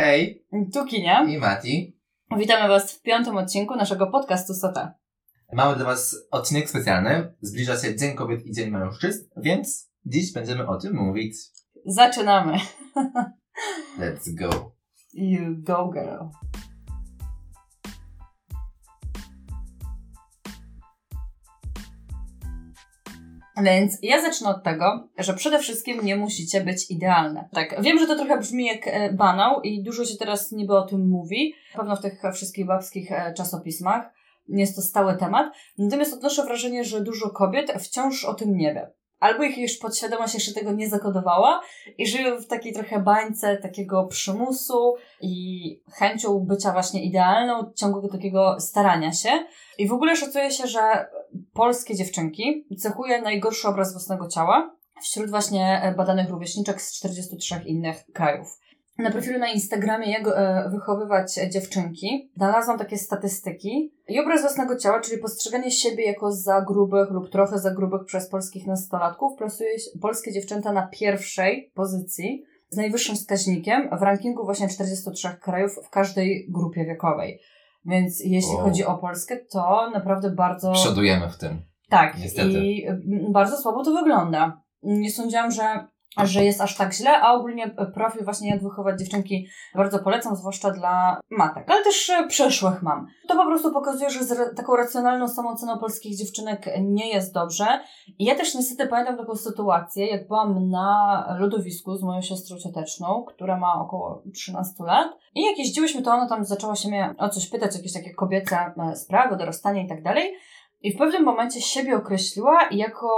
Hej, Tu Kinia. i Mati. Witamy Was w piątym odcinku naszego podcastu Sota. Mamy dla Was odcinek specjalny. Zbliża się Dzień Kobiet i Dzień Mężczyzn, więc dziś będziemy o tym mówić. Zaczynamy. Let's go. You go girl. Więc ja zacznę od tego, że przede wszystkim nie musicie być idealne. Tak, wiem, że to trochę brzmi jak e, banał i dużo się teraz niby o tym mówi, pewno w tych wszystkich babskich e, czasopismach. Jest to stały temat. Natomiast odnoszę wrażenie, że dużo kobiet wciąż o tym nie wie. Albo ich już podświadomość jeszcze tego nie zakodowała i żyją w takiej trochę bańce takiego przymusu i chęcią bycia właśnie idealną, ciągłego takiego starania się. I w ogóle szacuje się, że polskie dziewczynki cechuje najgorszy obraz własnego ciała wśród właśnie badanych rówieśniczek z 43 innych krajów. Na profilu na Instagramie Jak e, wychowywać dziewczynki znalazłam takie statystyki i obraz własnego ciała, czyli postrzeganie siebie jako za grubych lub trochę za grubych przez polskich nastolatków, plasuje polskie dziewczęta na pierwszej pozycji z najwyższym wskaźnikiem w rankingu właśnie 43 krajów w każdej grupie wiekowej. Więc jeśli Wow. chodzi o Polskę, to naprawdę bardzo... Przodujemy w tym. Tak, Niestety. i bardzo słabo to wygląda. Nie sądziłam, że, że jest aż tak źle, a ogólnie profil właśnie jak wychować dziewczynki bardzo polecam, zwłaszcza dla matek, ale też e, przeszłych mam. To po prostu pokazuje, że z taką racjonalną samooceną polskich dziewczynek nie jest dobrze. I ja też niestety pamiętam taką sytuację, jak byłam na lodowisku z moją siostrą cioteczną, która ma około 13 lat. I jak jeździłyśmy, to ona tam zaczęła się mnie o coś pytać, jakieś takie kobiece e, sprawy, dorastanie i tak dalej. I w pewnym momencie siebie określiła jako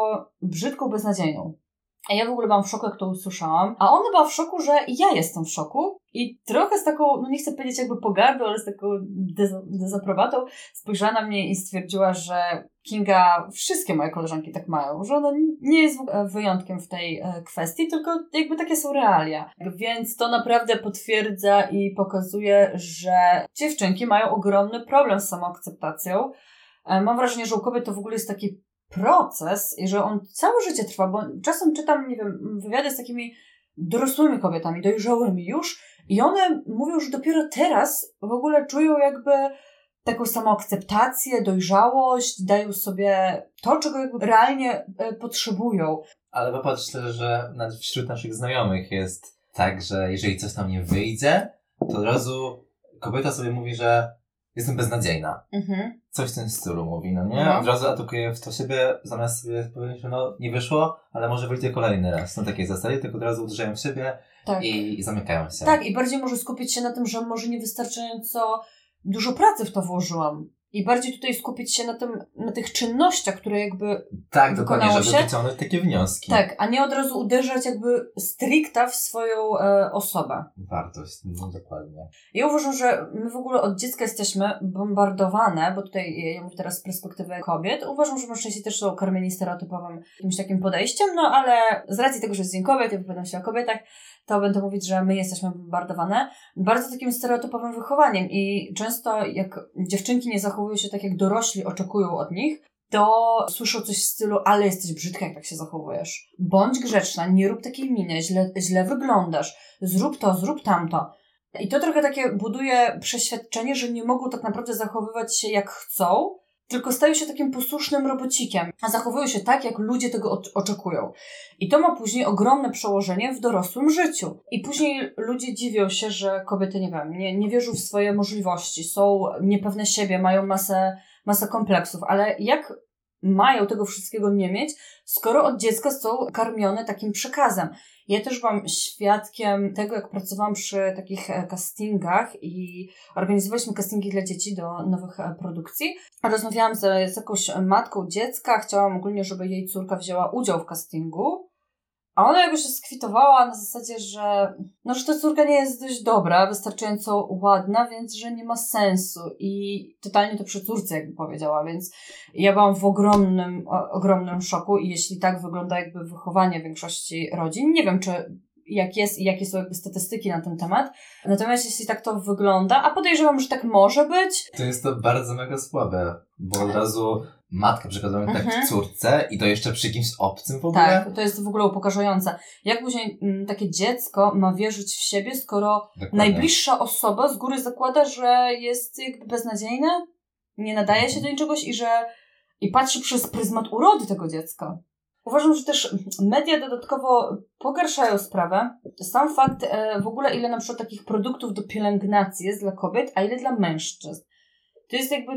brzydką, beznadziejną. A ja w ogóle byłam w szoku, jak to usłyszałam. A ona była w szoku, że ja jestem w szoku. I trochę z taką, no nie chcę powiedzieć jakby pogardą, ale z taką dez- dezaprobatą spojrzała na mnie i stwierdziła, że Kinga, wszystkie moje koleżanki tak mają, że ona nie jest wyjątkiem w tej e, kwestii, tylko jakby takie są realia. Więc to naprawdę potwierdza i pokazuje, że dziewczynki mają ogromny problem z samoakceptacją. E, Mam wrażenie, że u kobiet to w ogóle jest taki proces i że on całe życie trwa, bo czasem czytam, nie wiem, wywiady z takimi dorosłymi kobietami, dojrzałymi już i one mówią, że dopiero teraz w ogóle czują jakby taką samoakceptację, dojrzałość, dają sobie to, czego jakby realnie e, potrzebują. Ale popatrz też, że wśród naszych znajomych jest tak, że jeżeli coś tam nie wyjdzie, to od razu kobieta sobie mówi, że jestem beznadziejna. Mhm. Coś w tym stylu mówi, no nie? No. Od razu atakuje w to siebie, zamiast sobie powiedzieć, że no nie wyszło, ale może wyjdzie kolejny raz. Na takiej zasadzie, tylko od razu uderzają w siebie Tak. i, i zamykają się. Tak, i bardziej może skupić się na tym, że może niewystarczająco dużo pracy w to włożyłam. I bardziej tutaj skupić się na tym, na tych czynnościach, które jakby Tak, dokładnie, żeby się? wyciągnąć takie wnioski. Tak, a nie od razu uderzać jakby stricta w swoją e, osobę. Wartość, no dokładnie. Ja uważam, że my w ogóle od dziecka jesteśmy bombardowane, bo tutaj ja mówię teraz z perspektywy kobiet, uważam, że mężczyźni też są karmieni stereotypowym jakimś takim podejściem, no ale z racji tego, że jest Dzień Kobiet, ja wypowiadam się o kobietach, to będę mówić, że my jesteśmy bombardowane bardzo takim stereotypowym wychowaniem i często jak dziewczynki nie zachowują się tak, jak dorośli oczekują od nich, to słyszą coś w stylu, ale jesteś brzydka, jak tak się zachowujesz. Bądź grzeczna, nie rób takiej miny, źle, źle wyglądasz, zrób to, zrób tamto. I to trochę takie buduje przeświadczenie, że nie mogą tak naprawdę zachowywać się jak chcą, tylko stają się takim posłusznym robocikiem, a zachowują się tak, jak ludzie tego oczekują. I to ma później ogromne przełożenie w dorosłym życiu. I później ludzie dziwią się, że kobiety, nie wiem, nie, nie wierzą w swoje możliwości, są niepewne siebie, mają masę, masę kompleksów, ale jak mają tego wszystkiego nie mieć, skoro od dziecka są karmione takim przekazem. Ja też byłam świadkiem tego, jak pracowałam przy takich e, castingach i organizowaliśmy castingi dla dzieci do nowych e, produkcji. Rozmawiałam z, z jakąś matką dziecka, chciałam ogólnie, żeby jej córka wzięła udział w castingu. A ona jakoś się skwitowała na zasadzie, że no, że ta córka nie jest dość dobra, wystarczająco ładna, więc że nie ma sensu. I totalnie to przy córce jakby powiedziała, więc ja byłam w ogromnym, o, ogromnym szoku i jeśli tak wygląda jakby wychowanie większości rodzin, nie wiem czy jak jest i jakie są jakby statystyki na ten temat. Natomiast jeśli tak to wygląda, a podejrzewam, że tak może być, To jest to bardzo mega słabe, bo od razu matkę przekazuje tak Mhm. córce i to jeszcze przy kimś obcym w ogóle? Tak, to jest w ogóle upokarzające. Jak później mm, takie dziecko ma wierzyć w siebie, skoro Dokładnie. najbliższa osoba z góry zakłada, że jest jakby beznadziejne, nie nadaje się do niczegoś i że i patrzy przez pryzmat urody tego dziecka. Uważam, że też media dodatkowo pogarszają sprawę. Sam fakt e, w ogóle, ile na przykład takich produktów do pielęgnacji jest dla kobiet, a ile dla mężczyzn. To jest jakby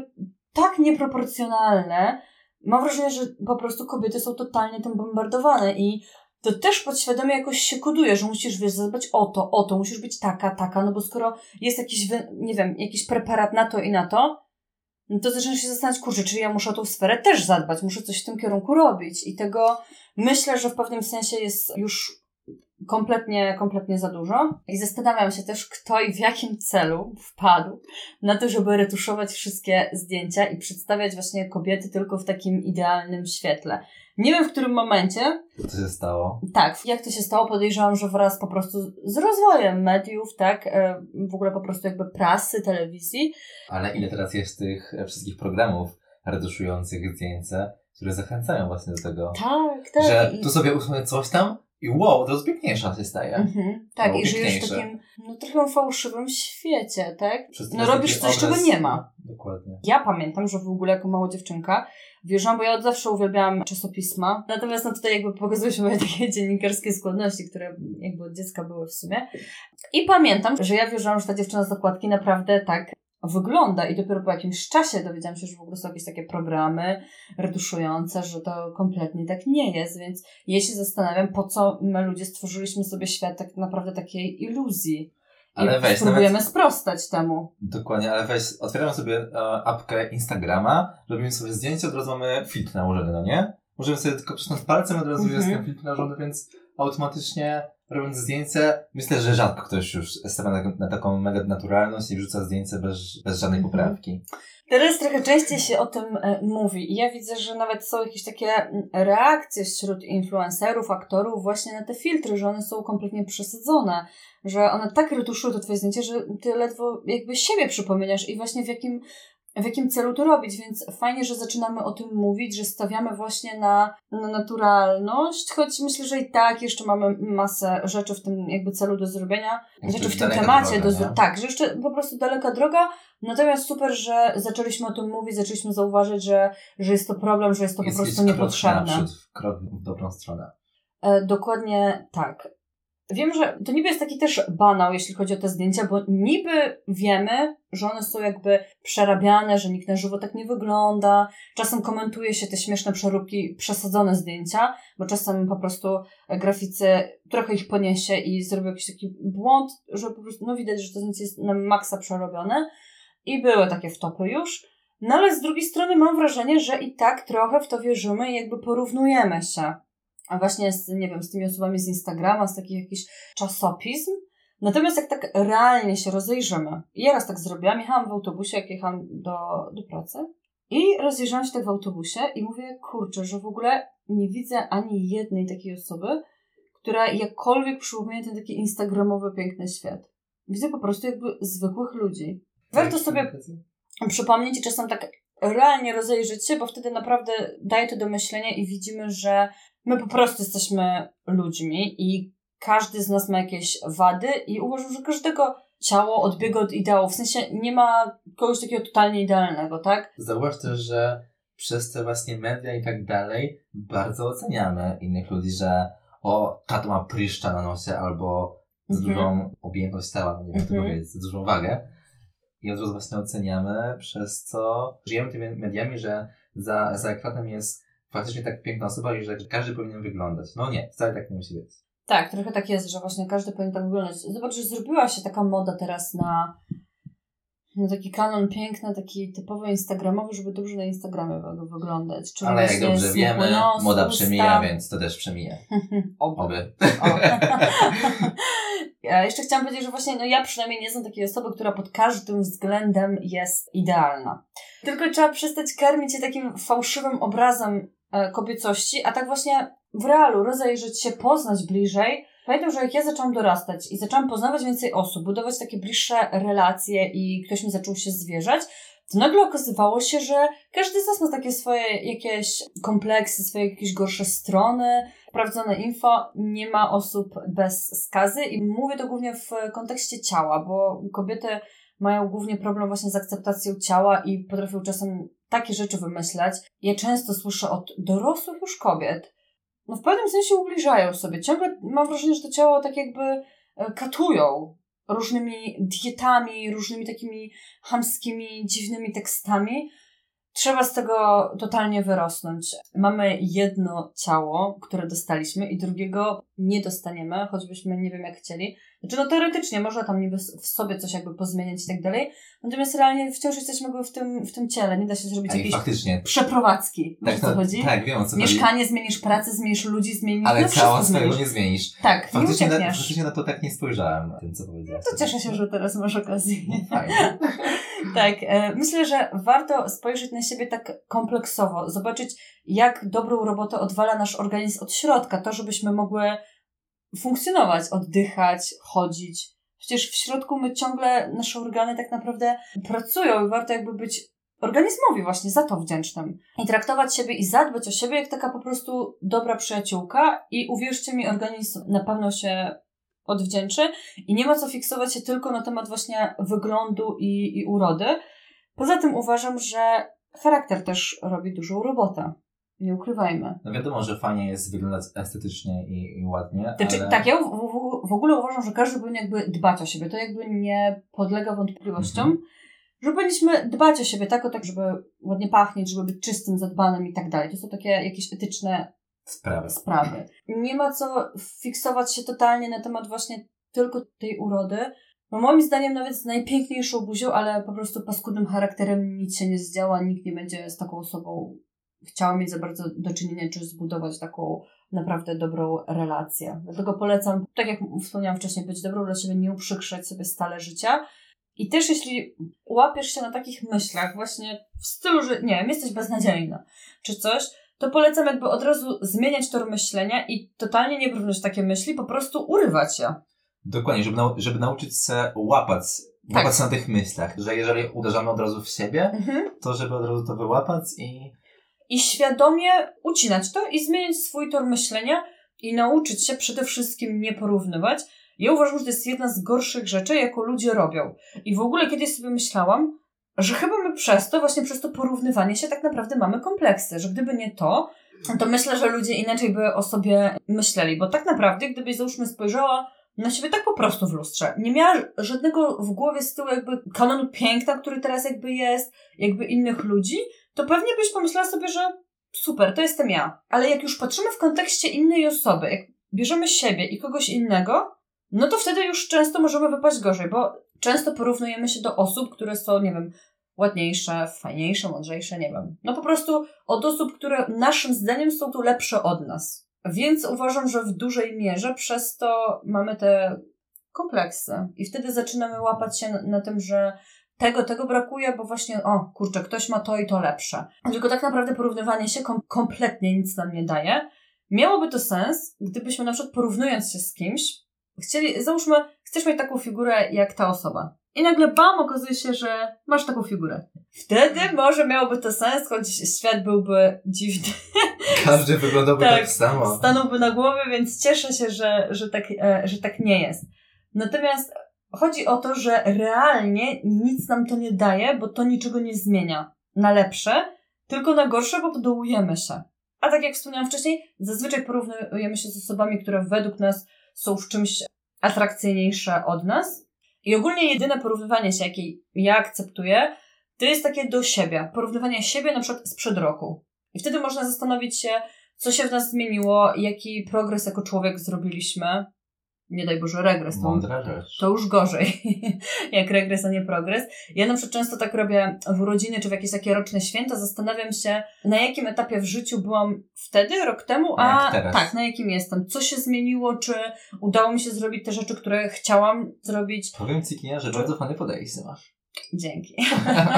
tak nieproporcjonalne. Mam wrażenie, że po prostu kobiety są totalnie tym bombardowane i to też podświadomie jakoś się koduje, że musisz, wiesz, zadbać o to, o to, musisz być taka, taka, no bo skoro jest jakiś, nie wiem, jakiś preparat na to i na to, no to zaczynasz się zastanawiać, kurczę, czy ja muszę o tą sferę też zadbać, muszę coś w tym kierunku robić i tego myślę, że w pewnym sensie jest już kompletnie, kompletnie za dużo. I zastanawiam się też, kto i w jakim celu wpadł na to, żeby retuszować wszystkie zdjęcia i przedstawiać właśnie kobiety tylko w takim idealnym świetle. Nie wiem w którym momencie, Co się stało? tak, jak to się stało, podejrzewam, że wraz po prostu z rozwojem mediów, tak, e, w ogóle po prostu jakby prasy, telewizji, Ale ile teraz jest tych e, wszystkich programów retuszujących zdjęcia, które zachęcają właśnie do tego, tak, tak. że tu sobie usunę coś tam i wow, razu piękniejsza się staje. Mhm, tak, Było i żyjesz w takim, no trochę fałszywym świecie, tak? Przez No robisz coś, czego nie ma. Dokładnie. Ja pamiętam, że w ogóle jako mała dziewczynka wierzyłam, bo ja od zawsze uwielbiałam czasopisma. Natomiast no tutaj jakby pokazują się moje takie dziennikarskie skłonności, które jakby od dziecka były w sumie. I pamiętam, że ja wierzyłam, że ta dziewczyna z okładki naprawdę tak wygląda i dopiero po jakimś czasie dowiedziałam się, że w ogóle są jakieś takie programy retuszujące, że to kompletnie tak nie jest, więc ja się zastanawiam, po co my ludzie stworzyliśmy sobie świat tak naprawdę takiej iluzji. Ale I weź, spróbujemy nawet- sprostać temu. Dokładnie, ale weź, otwieramy sobie e, apkę Instagrama, robimy sobie zdjęcie, od razu mamy filtr nałożony, no nie? Możemy sobie tylko przycisnąć palcem, od razu Mhm. jest ten filtr nałożony, więc automatycznie robiąc zdjęcie, myślę, że rzadko ktoś już stawia na, na taką mega naturalność i wrzuca zdjęcie bez, bez żadnej Mhm. poprawki. Teraz trochę częściej się o tym e, mówi i ja widzę, że nawet są jakieś takie reakcje wśród influencerów, aktorów właśnie na te filtry, że one są kompletnie przesadzone, że one tak retuszują to twoje zdjęcie, że ty ledwo jakby siebie przypominasz i właśnie w jakim, w jakim celu to robić, więc fajnie, że zaczynamy o tym mówić, że stawiamy właśnie na, na naturalność, choć myślę, że i tak jeszcze mamy masę rzeczy w tym jakby celu do zrobienia, Jeszcze rzeczy w tym temacie, droga, do, nie? tak, że jeszcze po prostu daleka droga, Natomiast super, że zaczęliśmy o tym mówić, zaczęliśmy zauważyć, że, że jest to problem, że jest to Jest po prostu krok niepotrzebne. krok w dobrą stronę. E, dokładnie tak. Wiem, że to niby jest taki też banał, jeśli chodzi o te zdjęcia, bo niby wiemy, że one są jakby przerabiane, że nikt na żywo tak nie wygląda. Czasem komentuje się te śmieszne przeróbki, przesadzone zdjęcia, bo czasem po prostu graficy trochę ich poniesie i zrobią jakiś taki błąd, że po prostu no widać, że to zdjęcie jest na maksa przerobione. I były takie wtopy już. No ale z drugiej strony mam wrażenie, że i tak trochę w to wierzymy i jakby porównujemy się. A właśnie z, nie wiem, z tymi osobami z Instagrama, z takich jakichś czasopism. Natomiast jak tak realnie się rozejrzymy, i ja raz tak zrobiłam, jechałam w autobusie, jak jechałam do, do pracy i rozejrzałam się tak w autobusie i mówię, kurczę, że w ogóle nie widzę ani jednej takiej osoby, która jakkolwiek przypomina ten taki instagramowy piękny świat. Widzę po prostu jakby zwykłych ludzi. Warto sobie przypomnieć i czasem tak realnie rozejrzeć się, bo wtedy naprawdę daje to do myślenia i widzimy, że my po prostu jesteśmy ludźmi i każdy z nas ma jakieś wady i uważam, że każdego ciało odbiega od ideału. W sensie nie ma kogoś takiego totalnie idealnego, tak? Zauważ też, że przez te właśnie media i tak dalej bardzo oceniamy innych ludzi, że o, tato ma pryszcza na nosie albo za Mhm. dużą objętość ciała, nie wiem to Mhm. powiedzieć, za dużą wagę. I od razu właśnie oceniamy, przez co żyjemy tymi mediami, że za, za ekranem jest faktycznie tak piękna osoba i że każdy powinien wyglądać. No nie, wcale tak nie musi być. Tak, trochę tak jest, że właśnie każdy powinien tak wyglądać. Zobacz, że zrobiła się taka moda teraz na, na taki kanon piękny, taki typowo instagramowy, żeby dobrze na Instagramie wy- wyglądać. Czyli Ale jak dobrze wiemy, nos, moda usta. przemija, więc to też przemija. Oby. Oby. O. Ja jeszcze chciałam powiedzieć, że właśnie no ja przynajmniej nie znam takiej osoby, która pod każdym względem jest idealna. Tylko trzeba przestać karmić się takim fałszywym obrazem kobiecości, a tak właśnie w realu rozejrzeć się, poznać bliżej. Pamiętam, że jak ja zaczęłam dorastać i zaczęłam poznawać więcej osób, budować takie bliższe relacje i ktoś mi zaczął się zwierzać, to nagle okazywało się, że każdy z nas ma takie swoje jakieś kompleksy, swoje jakieś gorsze strony, sprawdzone info, nie ma osób bez skazy i mówię to głównie w kontekście ciała, bo kobiety mają głównie problem właśnie z akceptacją ciała i potrafią czasem takie rzeczy wymyślać. Ja często słyszę od dorosłych już kobiet, no w pewnym sensie ubliżają sobie. Ciągle mam wrażenie, że to ciało tak jakby e, katują różnymi dietami, różnymi takimi hamskimi, dziwnymi tekstami. Trzeba z tego totalnie wyrosnąć. Mamy jedno ciało, które dostaliśmy i drugiego nie dostaniemy, choćbyśmy nie wiem jak chcieli. Znaczy no teoretycznie można tam niby w sobie coś jakby pozmieniać i tak dalej, natomiast realnie wciąż jesteśmy jakby w tym, w tym ciele, nie da się zrobić Ej, jakiejś faktycznie. przeprowadzki. Wiesz Tak, o co no, chodzi? tak, wiem o co chodzi. Mieszkanie zmienisz, pracę zmienisz, ludzi zmienisz, Ale no swojego zmienisz. nie zmienisz. Tak, nie Faktycznie na, uciekniesz. faktycznie na to tak nie spojrzałem, tym co powiedziałeś. To cieszę się, że teraz masz okazję. Fajnie. Tak, e, myślę, że warto spojrzeć na siebie tak kompleksowo, zobaczyć, jak dobrą robotę odwala nasz organizm od środka, to żebyśmy mogły funkcjonować, oddychać, chodzić. Przecież w środku my ciągle, nasze organy tak naprawdę pracują i warto jakby być organizmowi właśnie za to wdzięcznym. I traktować siebie i zadbać o siebie jak taka po prostu dobra przyjaciółka i uwierzcie mi, organizm na pewno się odwdzięczy i nie ma co fiksować się tylko na temat właśnie wyglądu i, i urody. Poza tym uważam, że charakter też robi dużą robotę. Nie ukrywajmy. No wiadomo, że fajnie jest wyglądać estetycznie i, i ładnie, Znaczy, ale... Tak, ja w, w, w ogóle uważam, że każdy powinien jakby dbać o siebie. To jakby nie podlega wątpliwościom, Mhm. że powinniśmy dbać o siebie tak, o tak, żeby ładnie pachnieć, żeby być czystym, zadbanym i tak dalej. To są takie jakieś etyczne Sprawy. sprawy. Nie ma co fiksować się totalnie na temat właśnie tylko tej urody. Bo moim zdaniem nawet z najpiękniejszą buzią, ale po prostu paskudnym charakterem nic się nie zdziała, nikt nie będzie z taką osobą chciała mieć za bardzo do czynienia, czy zbudować taką naprawdę dobrą relację. Dlatego polecam, tak jak wspomniałam wcześniej, być dobrą dla siebie, nie uprzykrzać sobie stale życia. I też jeśli łapiesz się na takich myślach, właśnie w stylu, że nie wiem, jesteś beznadziejna, czy coś, to polecam jakby od razu zmieniać tor myślenia i totalnie nie w takie myśli, po prostu urywać je. Dokładnie, żeby, nau- żeby nauczyć się łapać, Tak. łapać się na tych myślach, że jeżeli uderzamy od razu w siebie, to żeby od razu to wyłapać i I świadomie ucinać to i zmieniać swój tor myślenia i nauczyć się przede wszystkim nie porównywać. Ja uważam, że to jest jedna z gorszych rzeczy, jaką ludzie robią. I w ogóle kiedyś sobie myślałam, że chyba my przez to, właśnie przez to porównywanie się tak naprawdę mamy kompleksy, że gdyby nie to, to myślę, że ludzie inaczej by o sobie myśleli, bo tak naprawdę, gdybyś załóżmy spojrzała na siebie tak po prostu w lustrze, nie miała żadnego w głowie z tyłu jakby kanonu piękna, który teraz jakby jest, jakby innych ludzi, to pewnie byś pomyślała sobie, że super, to jestem ja. Ale jak już patrzymy w kontekście innej osoby, jak bierzemy siebie i kogoś innego, no to wtedy już często możemy wypaść gorzej, bo często porównujemy się do osób, które są, nie wiem, ładniejsze, fajniejsze, mądrzejsze, nie wiem. No po prostu od osób, które naszym zdaniem są tu lepsze od nas. Więc uważam, że w dużej mierze przez to mamy te kompleksy. I wtedy zaczynamy łapać się na, na tym, że tego, tego brakuje, bo właśnie, o kurczę, ktoś ma to i to lepsze. Tylko tak naprawdę porównywanie się kom- kompletnie nic nam nie daje. Miałoby to sens, gdybyśmy na przykład porównując się z kimś, chcieli, załóżmy, chcesz mieć taką figurę jak ta osoba. I nagle bam, okazuje się, że masz taką figurę. Wtedy może miałoby to sens, choć świat byłby dziwny. każdy wyglądałby tak, Tak, samo. Stanąłby na głowie, więc cieszę się, że, że, tak, e, że tak nie jest. Natomiast chodzi o to, że realnie nic nam to nie daje, bo to niczego nie zmienia na lepsze, tylko na gorsze, bo dołujemy się. A tak jak wspomniałam wcześniej, zazwyczaj porównujemy się z osobami, które według nas są w czymś atrakcyjniejsze od nas. I ogólnie jedyne porównywanie się, jakie ja akceptuję, to jest takie do siebie. Porównywanie siebie na przykład sprzed roku. I wtedy można zastanowić się, co się w nas zmieniło, jaki progres jako człowiek zrobiliśmy. Nie daj Boże, regres. To, to już gorzej, jak regres, a nie progres. Ja na przykład często tak robię w urodziny, czy w jakieś takie roczne święta, zastanawiam się, na jakim etapie w życiu byłam wtedy, rok temu, A tak, na jakim jestem. Co się zmieniło, czy udało mi się zrobić te rzeczy, które chciałam zrobić. Powiem Ci, Kinia, że bardzo fajne podejście masz. Dzięki.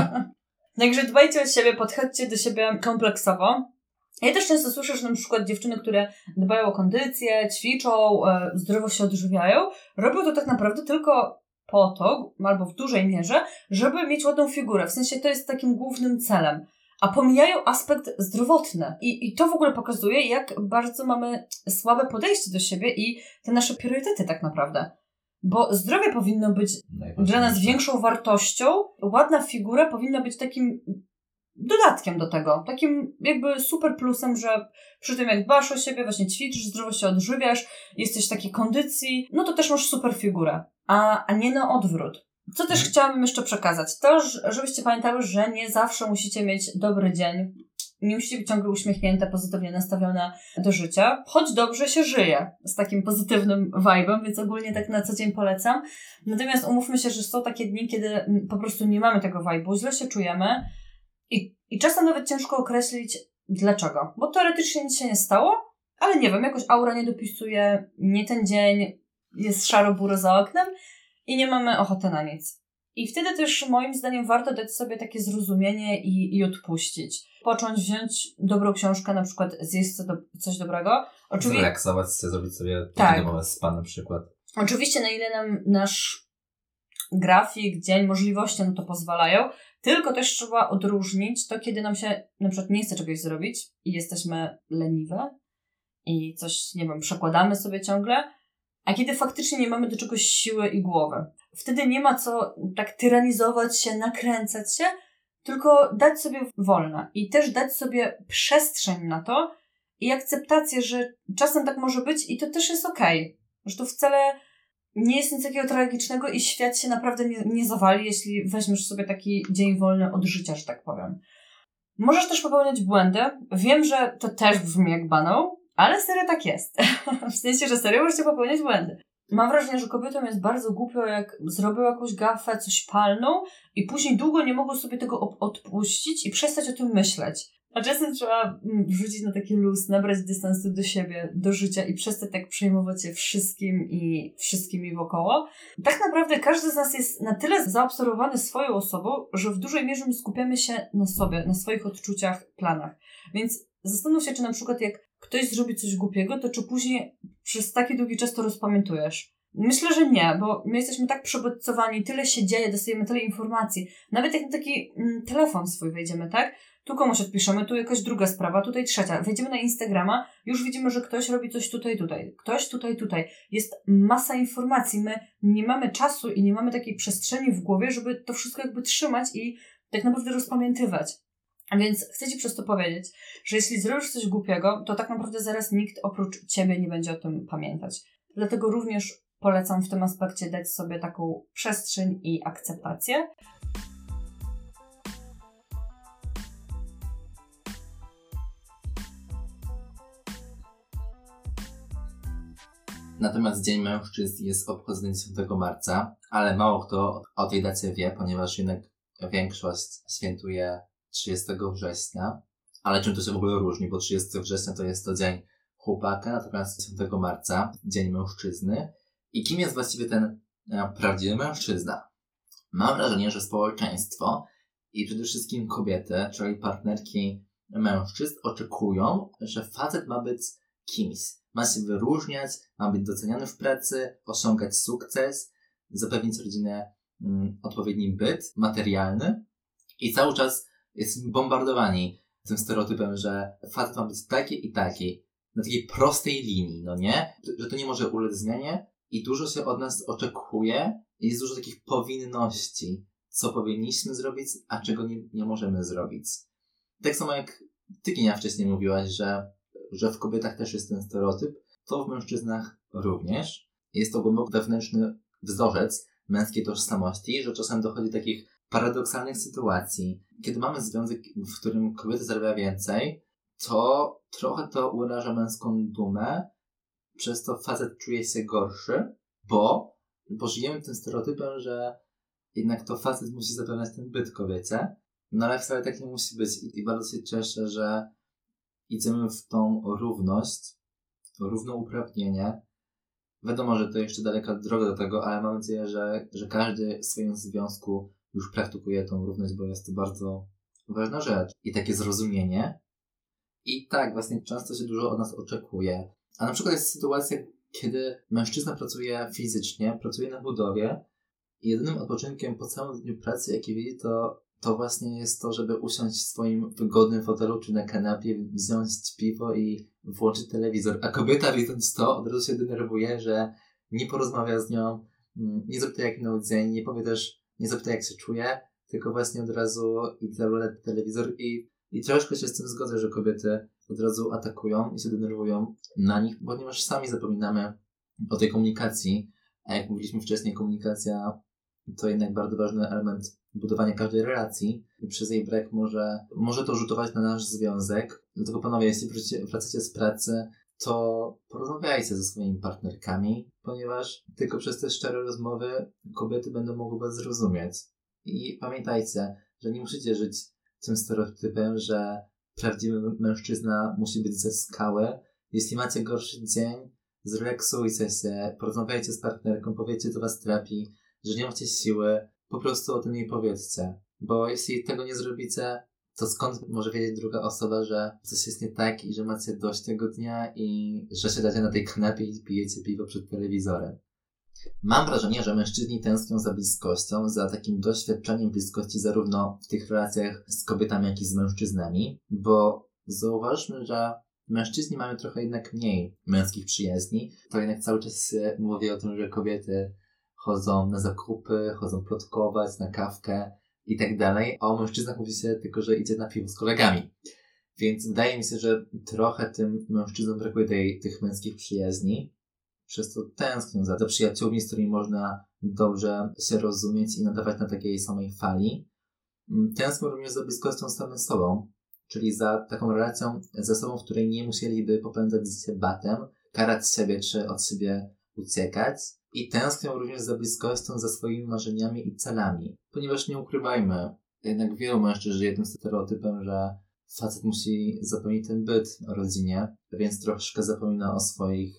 Także dbajcie o siebie, podchodźcie do siebie kompleksowo. Ja też często słyszę, że na przykład dziewczyny, które dbają o kondycję, ćwiczą, e, zdrowo się odżywiają, robią to tak naprawdę tylko po to, albo w dużej mierze, żeby mieć ładną figurę. W sensie to jest takim głównym celem. A pomijają aspekt zdrowotny. I, I to w ogóle pokazuje, jak bardzo mamy słabe podejście do siebie i te nasze priorytety tak naprawdę. Bo zdrowie powinno być dla nas większą wartością, ładna figura powinna być takim dodatkiem do tego. Takim jakby super plusem, że przy tym jak dbasz o siebie, właśnie ćwiczysz, zdrowo się odżywiasz, jesteś w takiej kondycji, no to też masz super figurę. A, a nie na odwrót. Co też mhm. chciałabym jeszcze przekazać? To, żebyście pamiętały, że nie zawsze musicie mieć dobry dzień. Nie musicie być ciągle uśmiechnięte, pozytywnie nastawione do życia, choć dobrze się żyje z takim pozytywnym vibe'em, więc ogólnie tak na co dzień polecam. Natomiast umówmy się, że są takie dni, kiedy po prostu nie mamy tego vibe'u, źle się czujemy, i, I czasem nawet ciężko określić dlaczego. Bo teoretycznie nic się nie stało, ale nie wiem, jakoś aura nie dopisuje, nie ten dzień, jest szaro-buro za oknem i nie mamy ochoty na nic. I wtedy też moim zdaniem warto dać sobie takie zrozumienie i, i odpuścić. Począć wziąć dobrą książkę, na przykład zjeść co do, coś dobrego. Oczywiście, Zrelaksować się, zrobić sobie tak. spa na przykład. Oczywiście na ile nam nasz grafik, dzień, możliwości no to pozwalają, tylko też trzeba odróżnić to, kiedy nam się na przykład nie chce czegoś zrobić i jesteśmy leniwe i coś, nie wiem, przekładamy sobie ciągle, a kiedy faktycznie nie mamy do czegoś siły i głowy. Wtedy nie ma co tak tyranizować się, nakręcać się, tylko dać sobie wolne i też dać sobie przestrzeń na to i akceptację, że czasem tak może być i to też jest okej. Okay. Że to wcale nie jest nic takiego tragicznego i świat się naprawdę nie, nie zawali, jeśli weźmiesz sobie taki dzień wolny od życia, że tak powiem. Możesz też popełniać błędy. Wiem, że to też brzmi jak banał, ale serio tak jest. w sensie, że serio możecie popełniać błędy. Mam wrażenie, że kobietom jest bardzo głupio, jak zrobią jakąś gafę, coś palną i później długo nie mogą sobie tego odpuścić i przestać o tym myśleć. A czasem trzeba mm, wrzucić na taki luz, nabrać dystansu do siebie, do życia i przestać tak przejmować się wszystkim i wszystkimi wokoło. Tak naprawdę każdy z nas jest na tyle zaobserwowany swoją osobą, że w dużej mierze my skupiamy się na sobie, na swoich odczuciach, planach. Więc zastanów się, czy na przykład jak ktoś zrobi coś głupiego, to czy później przez taki długi czas to rozpamiętujesz. Myślę, że nie, bo my jesteśmy tak przebodźcowani, tyle się dzieje, dostajemy tyle informacji. Nawet jak na taki mm, telefon swój wejdziemy, tak? Tu komuś odpiszemy, tu jakaś druga sprawa, tutaj trzecia. Wejdziemy na Instagrama, już widzimy, że ktoś robi coś tutaj, tutaj, ktoś tutaj, tutaj. Jest masa informacji. My nie mamy czasu i nie mamy takiej przestrzeni w głowie, żeby to wszystko jakby trzymać i tak naprawdę rozpamiętywać. Więc chcę Ci przez to powiedzieć, że jeśli zrobisz coś głupiego, to tak naprawdę zaraz nikt oprócz Ciebie nie będzie o tym pamiętać. Dlatego również polecam w tym aspekcie dać sobie taką przestrzeń i akceptację. Natomiast Dzień Mężczyzn jest obchodzony 10 marca, ale mało kto o tej dacie wie, ponieważ jednak większość świętuje 30 września. Ale czym to się w ogóle różni? Bo 30 września to jest to dzień chłopaka, natomiast 10 marca Dzień Mężczyzny. I kim jest właściwie ten e, prawdziwy mężczyzna? Mam wrażenie, że społeczeństwo i przede wszystkim kobiety, czyli partnerki mężczyzn, oczekują, że facet ma być kimś ma się wyróżniać, ma być doceniany w pracy, osiągać sukces, zapewnić rodzinę mm, odpowiedni byt materialny i cały czas jesteśmy bombardowani tym stereotypem, że facet ma być taki i taki, na takiej prostej linii, no nie? Że to nie może ulec zmianie i dużo się od nas oczekuje, jest dużo takich powinności, co powinniśmy zrobić, a czego nie, nie możemy zrobić. Tak samo jak ty, Kinia, wcześniej mówiłaś, że że w kobietach też jest ten stereotyp, to w mężczyznach również. Jest to głęboko wewnętrzny wzorzec męskiej tożsamości, że czasem dochodzi do takich paradoksalnych sytuacji. Kiedy mamy związek, w którym kobieta zarabia więcej, to trochę to uraża męską dumę, przez to facet czuje się gorszy, bo, bo żyjemy tym stereotypem, że jednak to facet musi zapewniać ten byt kobiecie, no ale wcale tak nie musi być i bardzo się cieszę, że idziemy w tą równość, równouprawnienie. Wiadomo, że to jeszcze daleka droga do tego, ale mam nadzieję, że, że każdy w swoim związku już praktykuje tą równość, bo jest to bardzo ważna rzecz. I takie zrozumienie. I tak, właśnie często się dużo od nas oczekuje. A na przykład jest sytuacja, kiedy mężczyzna pracuje fizycznie, pracuje na budowie, jedynym odpoczynkiem po całym dniu pracy, jaki widzi, to, to właśnie jest to, żeby usiąść w swoim wygodnym fotelu czy na kanapie, wziąć piwo i włączyć telewizor. A kobieta widząc to od razu się denerwuje, że nie porozmawia z nią, mm, nie zapyta jak minął dzień, nie powie też, nie zapyta jak się czuje, tylko właśnie od razu idzie oglądać telewizor i, i troszkę się z tym zgodzę, że kobiety od razu atakują i się denerwują na nich, ponieważ sami zapominamy o tej komunikacji, a jak mówiliśmy wcześniej, komunikacja to jednak bardzo ważny element budowania każdej relacji i przez jej brak może, może to rzutować na nasz związek. Dlatego panowie, jeśli wracacie z pracy, to porozmawiajcie ze swoimi partnerkami, ponieważ tylko przez te szczere rozmowy kobiety będą mogły was zrozumieć. I pamiętajcie, że nie musicie żyć tym stereotypem, że prawdziwy mężczyzna musi być ze skały. Jeśli macie gorszy dzień, zrelaksujcie się, porozmawiajcie z partnerką, powiedzcie, co was trapi, że nie macie siły, po prostu o tym jej powiedzcie. Bo jeśli tego nie zrobicie, to skąd może wiedzieć druga osoba, że coś jest nie tak i że macie dość tego dnia i że siadacie na tej kanapie i pijecie piwo przed telewizorem. Mam wrażenie, że mężczyźni tęsknią za bliskością, za takim doświadczeniem bliskości zarówno w tych relacjach z kobietami, jak i z mężczyznami, bo zauważmy, że mężczyźni mają trochę jednak mniej męskich przyjaźni, to jednak cały czas mówię o tym, że kobiety chodzą na zakupy, chodzą plotkować, na kawkę i tak dalej, a o mężczyznach mówi się tylko, że idzie na piwo z kolegami. Więc wydaje mi się, że trochę tym mężczyznom brakuje tej, tych męskich przyjaźni, przez to tęsknią za to przyjaciółmi, z którymi można dobrze się rozumieć i nadawać na takiej samej fali. Mm, tęsknią również za bliskością z samym sobą, czyli za taką relacją ze sobą, w której nie musieliby popędzać się batem, karać siebie czy od siebie uciekać. I tęsknią również za bliskością ze swoimi marzeniami i celami. Ponieważ nie ukrywajmy, jednak wielu mężczyzn żyje tym stereotypem, że facet musi zapełnić ten byt o rodzinie, więc troszkę zapomina o swoich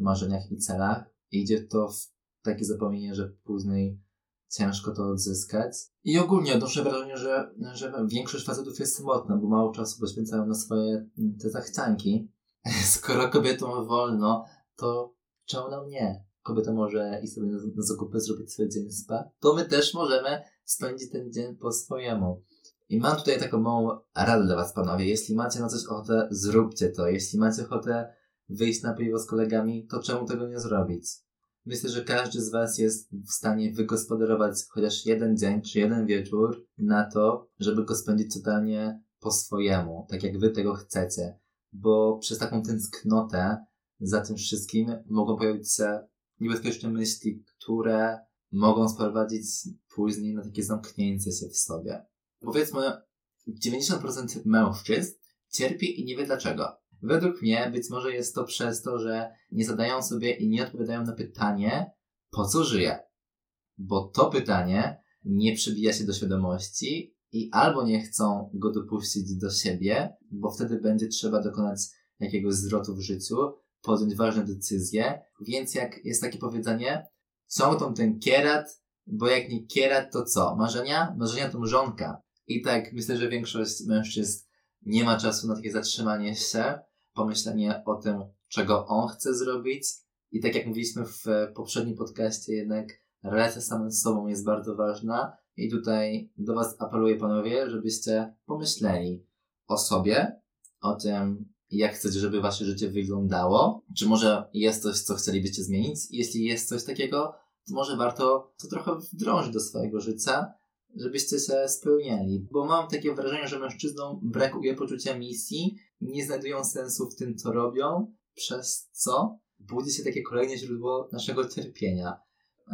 marzeniach i celach. I idzie to w takie zapomnienie, że później ciężko to odzyskać. I ogólnie odnoszę wrażenie, że, że większość facetów jest samotna, bo mało czasu poświęcają na swoje te zachcianki. Skoro kobietom wolno, to czemu nam nie? Kobieta może i sobie na, na zakupy zrobić swój dzień spa, to my też możemy spędzić ten dzień po swojemu. I mam tutaj taką małą radę dla Was, panowie. Jeśli macie na coś ochotę, zróbcie to. Jeśli macie ochotę wyjść na piwo z kolegami, to czemu tego nie zrobić? Myślę, że każdy z Was jest w stanie wygospodarować chociaż jeden dzień czy jeden wieczór na to, żeby go spędzić totalnie po swojemu, tak jak Wy tego chcecie. Bo przez taką tęsknotę za tym wszystkim mogą pojawić się niebezpieczne myśli, które mogą sprowadzić później na takie zamknięcie się w sobie. Powiedzmy, 90% mężczyzn cierpi i nie wie dlaczego. Według mnie być może jest to przez to, że nie zadają sobie i nie odpowiadają na pytanie, po co żyję? Bo to pytanie nie przybija się do świadomości i albo nie chcą go dopuścić do siebie, bo wtedy będzie trzeba dokonać jakiegoś zwrotu w życiu, podjąć ważne decyzje, więc jak jest takie powiedzenie, ciągną ten kierat, bo jak nie kierat, to co? Marzenia? Marzenia to mrzonka. I tak myślę, że większość mężczyzn nie ma czasu na takie zatrzymanie się, pomyślenie o tym, czego on chce zrobić. I tak jak mówiliśmy w poprzednim podcaście, jednak relacja z samym sobą jest bardzo ważna. I tutaj do Was apeluję, panowie, żebyście pomyśleli o sobie, o tym, jak chcecie, żeby Wasze życie wyglądało. Czy może jest coś, co chcielibyście zmienić? Jeśli jest coś takiego, to może warto to trochę wdrążyć do swojego życia żebyście się spełniali. Bo mam takie wrażenie, że mężczyznom brakuje poczucia misji, nie znajdują sensu w tym, co robią, przez co budzi się takie kolejne źródło naszego cierpienia.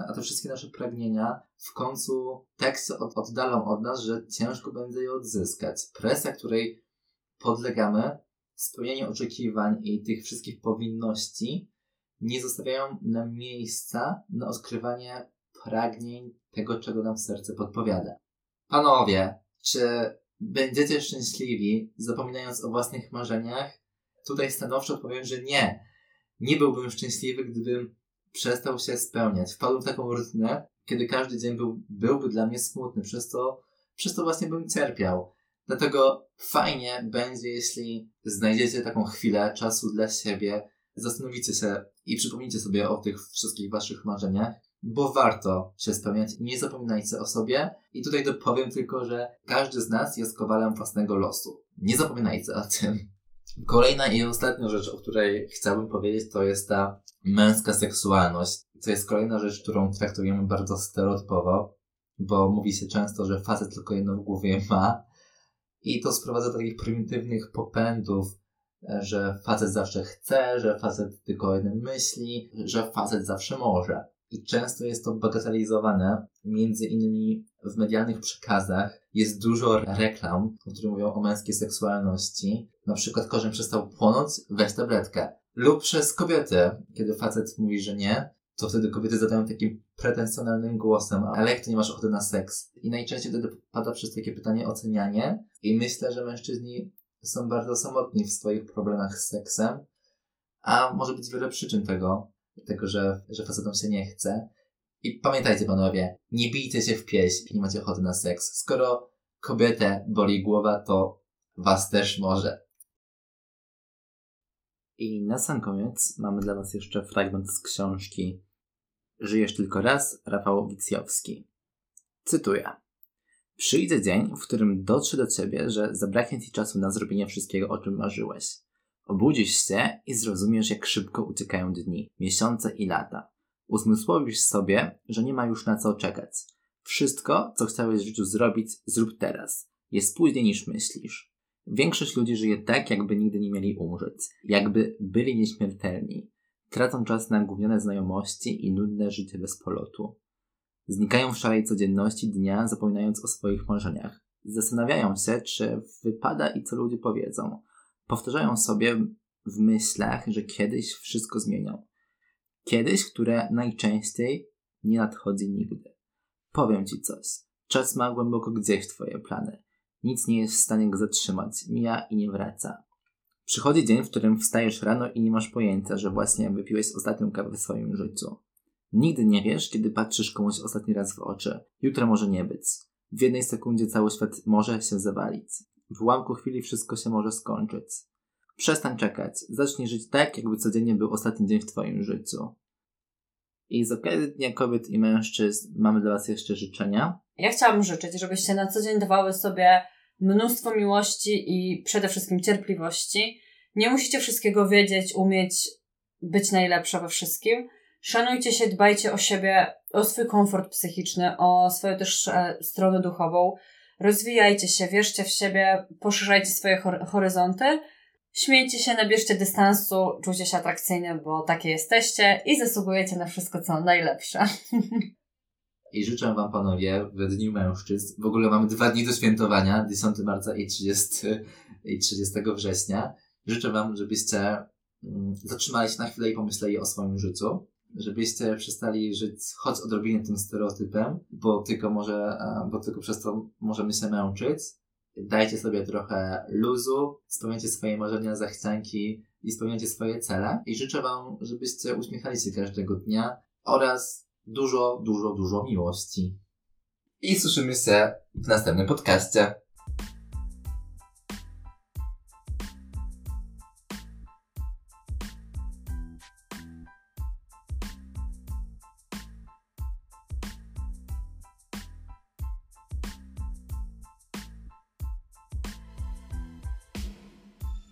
A te wszystkie nasze pragnienia w końcu tak się od, oddalą od nas, że ciężko będzie je odzyskać. Presja, której podlegamy, spełnienie oczekiwań i tych wszystkich powinności nie zostawiają nam miejsca na odkrywanie pragnień tego, czego nam serce podpowiada. Panowie, czy będziecie szczęśliwi, zapominając o własnych marzeniach? Tutaj stanowczo powiem, że nie. Nie byłbym szczęśliwy, gdybym przestał się spełniać. Wpadłem w taką rutynę, kiedy każdy dzień był, byłby dla mnie smutny, przez to, przez to właśnie bym cierpiał. Dlatego fajnie będzie, jeśli znajdziecie taką chwilę czasu dla siebie, zastanowicie się i przypomnijcie sobie o tych wszystkich waszych marzeniach bo warto się spełniać. Nie zapominajcie o sobie. I tutaj dopowiem tylko, że każdy z nas jest kowalem własnego losu. Nie zapominajcie o tym. Kolejna i ostatnia rzecz, o której chciałbym powiedzieć, to jest ta męska seksualność. To jest kolejna rzecz, którą traktujemy bardzo stereotypowo, bo mówi się często, że facet tylko jedno w głowie ma. I to sprowadza do takich prymitywnych popędów, że facet zawsze chce, że facet tylko o jednym myśli, że facet zawsze może. I często jest to bagatelizowane, między innymi w medialnych przekazach jest dużo reklam, które mówią o męskiej seksualności. Na przykład korzeń przestał płonąć, weź tabletkę. Lub przez kobiety, kiedy facet mówi, że nie, to wtedy kobiety zadają takim pretensjonalnym głosem, ale jak to nie masz ochoty na seks? I najczęściej wtedy pada przez takie pytanie ocenianie i myślę, że mężczyźni są bardzo samotni w swoich problemach z seksem, a może być wiele przyczyn tego, tego, że, że facetom się nie chce. I pamiętajcie panowie, nie bijcie się w pieśń, nie macie ochoty na seks. Skoro kobietę boli głowa, to was też może. I na sam koniec mamy dla was jeszcze fragment z książki Żyjesz tylko raz, Rafał Wicjowski. Cytuję. Przyjdzie dzień, w którym dotrze do ciebie, że zabraknie ci czasu na zrobienie wszystkiego, o czym marzyłeś. Obudzisz się i zrozumiesz, jak szybko uciekają dni, miesiące i lata. Uzmysłowisz sobie, że nie ma już na co czekać. Wszystko, co chciałeś w życiu zrobić, zrób teraz. Jest później niż myślisz. Większość ludzi żyje tak, jakby nigdy nie mieli umrzeć, jakby byli nieśmiertelni. Tracą czas na gówniane znajomości i nudne życie bez polotu. Znikają w szarej codzienności dnia, zapominając o swoich marzeniach. Zastanawiają się, czy wypada i co ludzie powiedzą. Powtarzają sobie w myślach, że kiedyś wszystko zmienią. Kiedyś, które najczęściej nie nadchodzi nigdy. Powiem ci coś. Czas ma głęboko gdzieś twoje plany. Nic nie jest w stanie go zatrzymać. Mija i nie wraca. Przychodzi dzień, w którym wstajesz rano i nie masz pojęcia, że właśnie wypiłeś ostatnią kawę w swoim życiu. Nigdy nie wiesz, kiedy patrzysz komuś ostatni raz w oczy. Jutro może nie być. W jednej sekundzie cały świat może się zawalić. W ułamku chwili wszystko się może skończyć. Przestań czekać. Zacznij żyć tak, jakby codziennie był ostatni dzień w Twoim życiu. I z okazji Dnia Kobiet i Mężczyzn mamy dla Was jeszcze życzenia. Ja chciałabym życzyć, żebyście na co dzień dawały sobie mnóstwo miłości i przede wszystkim cierpliwości. Nie musicie wszystkiego wiedzieć, umieć, być najlepsza we wszystkim. Szanujcie się, dbajcie o siebie, o swój komfort psychiczny, o swoją też e, stronę duchową. Rozwijajcie się, wierzcie w siebie, poszerzajcie swoje horyzonty. Śmiejcie się, nabierzcie dystansu, czujcie się atrakcyjnie, bo takie jesteście i zasługujecie na wszystko, co najlepsze. I życzę Wam, panowie, w Dniu Mężczyzn. W ogóle mamy dwa dni do świętowania, 10 marca i 30, i 30 września. Życzę Wam, żebyście mm, zatrzymali się na chwilę i pomyśleli o swoim życiu. Żebyście przestali żyć choć odrobinę tym stereotypem, bo tylko może, bo tylko przez to możemy się męczyć. Dajcie sobie trochę luzu, spełniajcie swoje marzenia, zachcianki i spełniajcie swoje cele. I życzę Wam, żebyście uśmiechali się każdego dnia oraz dużo, dużo, dużo miłości. I słyszymy się w następnym podcaście.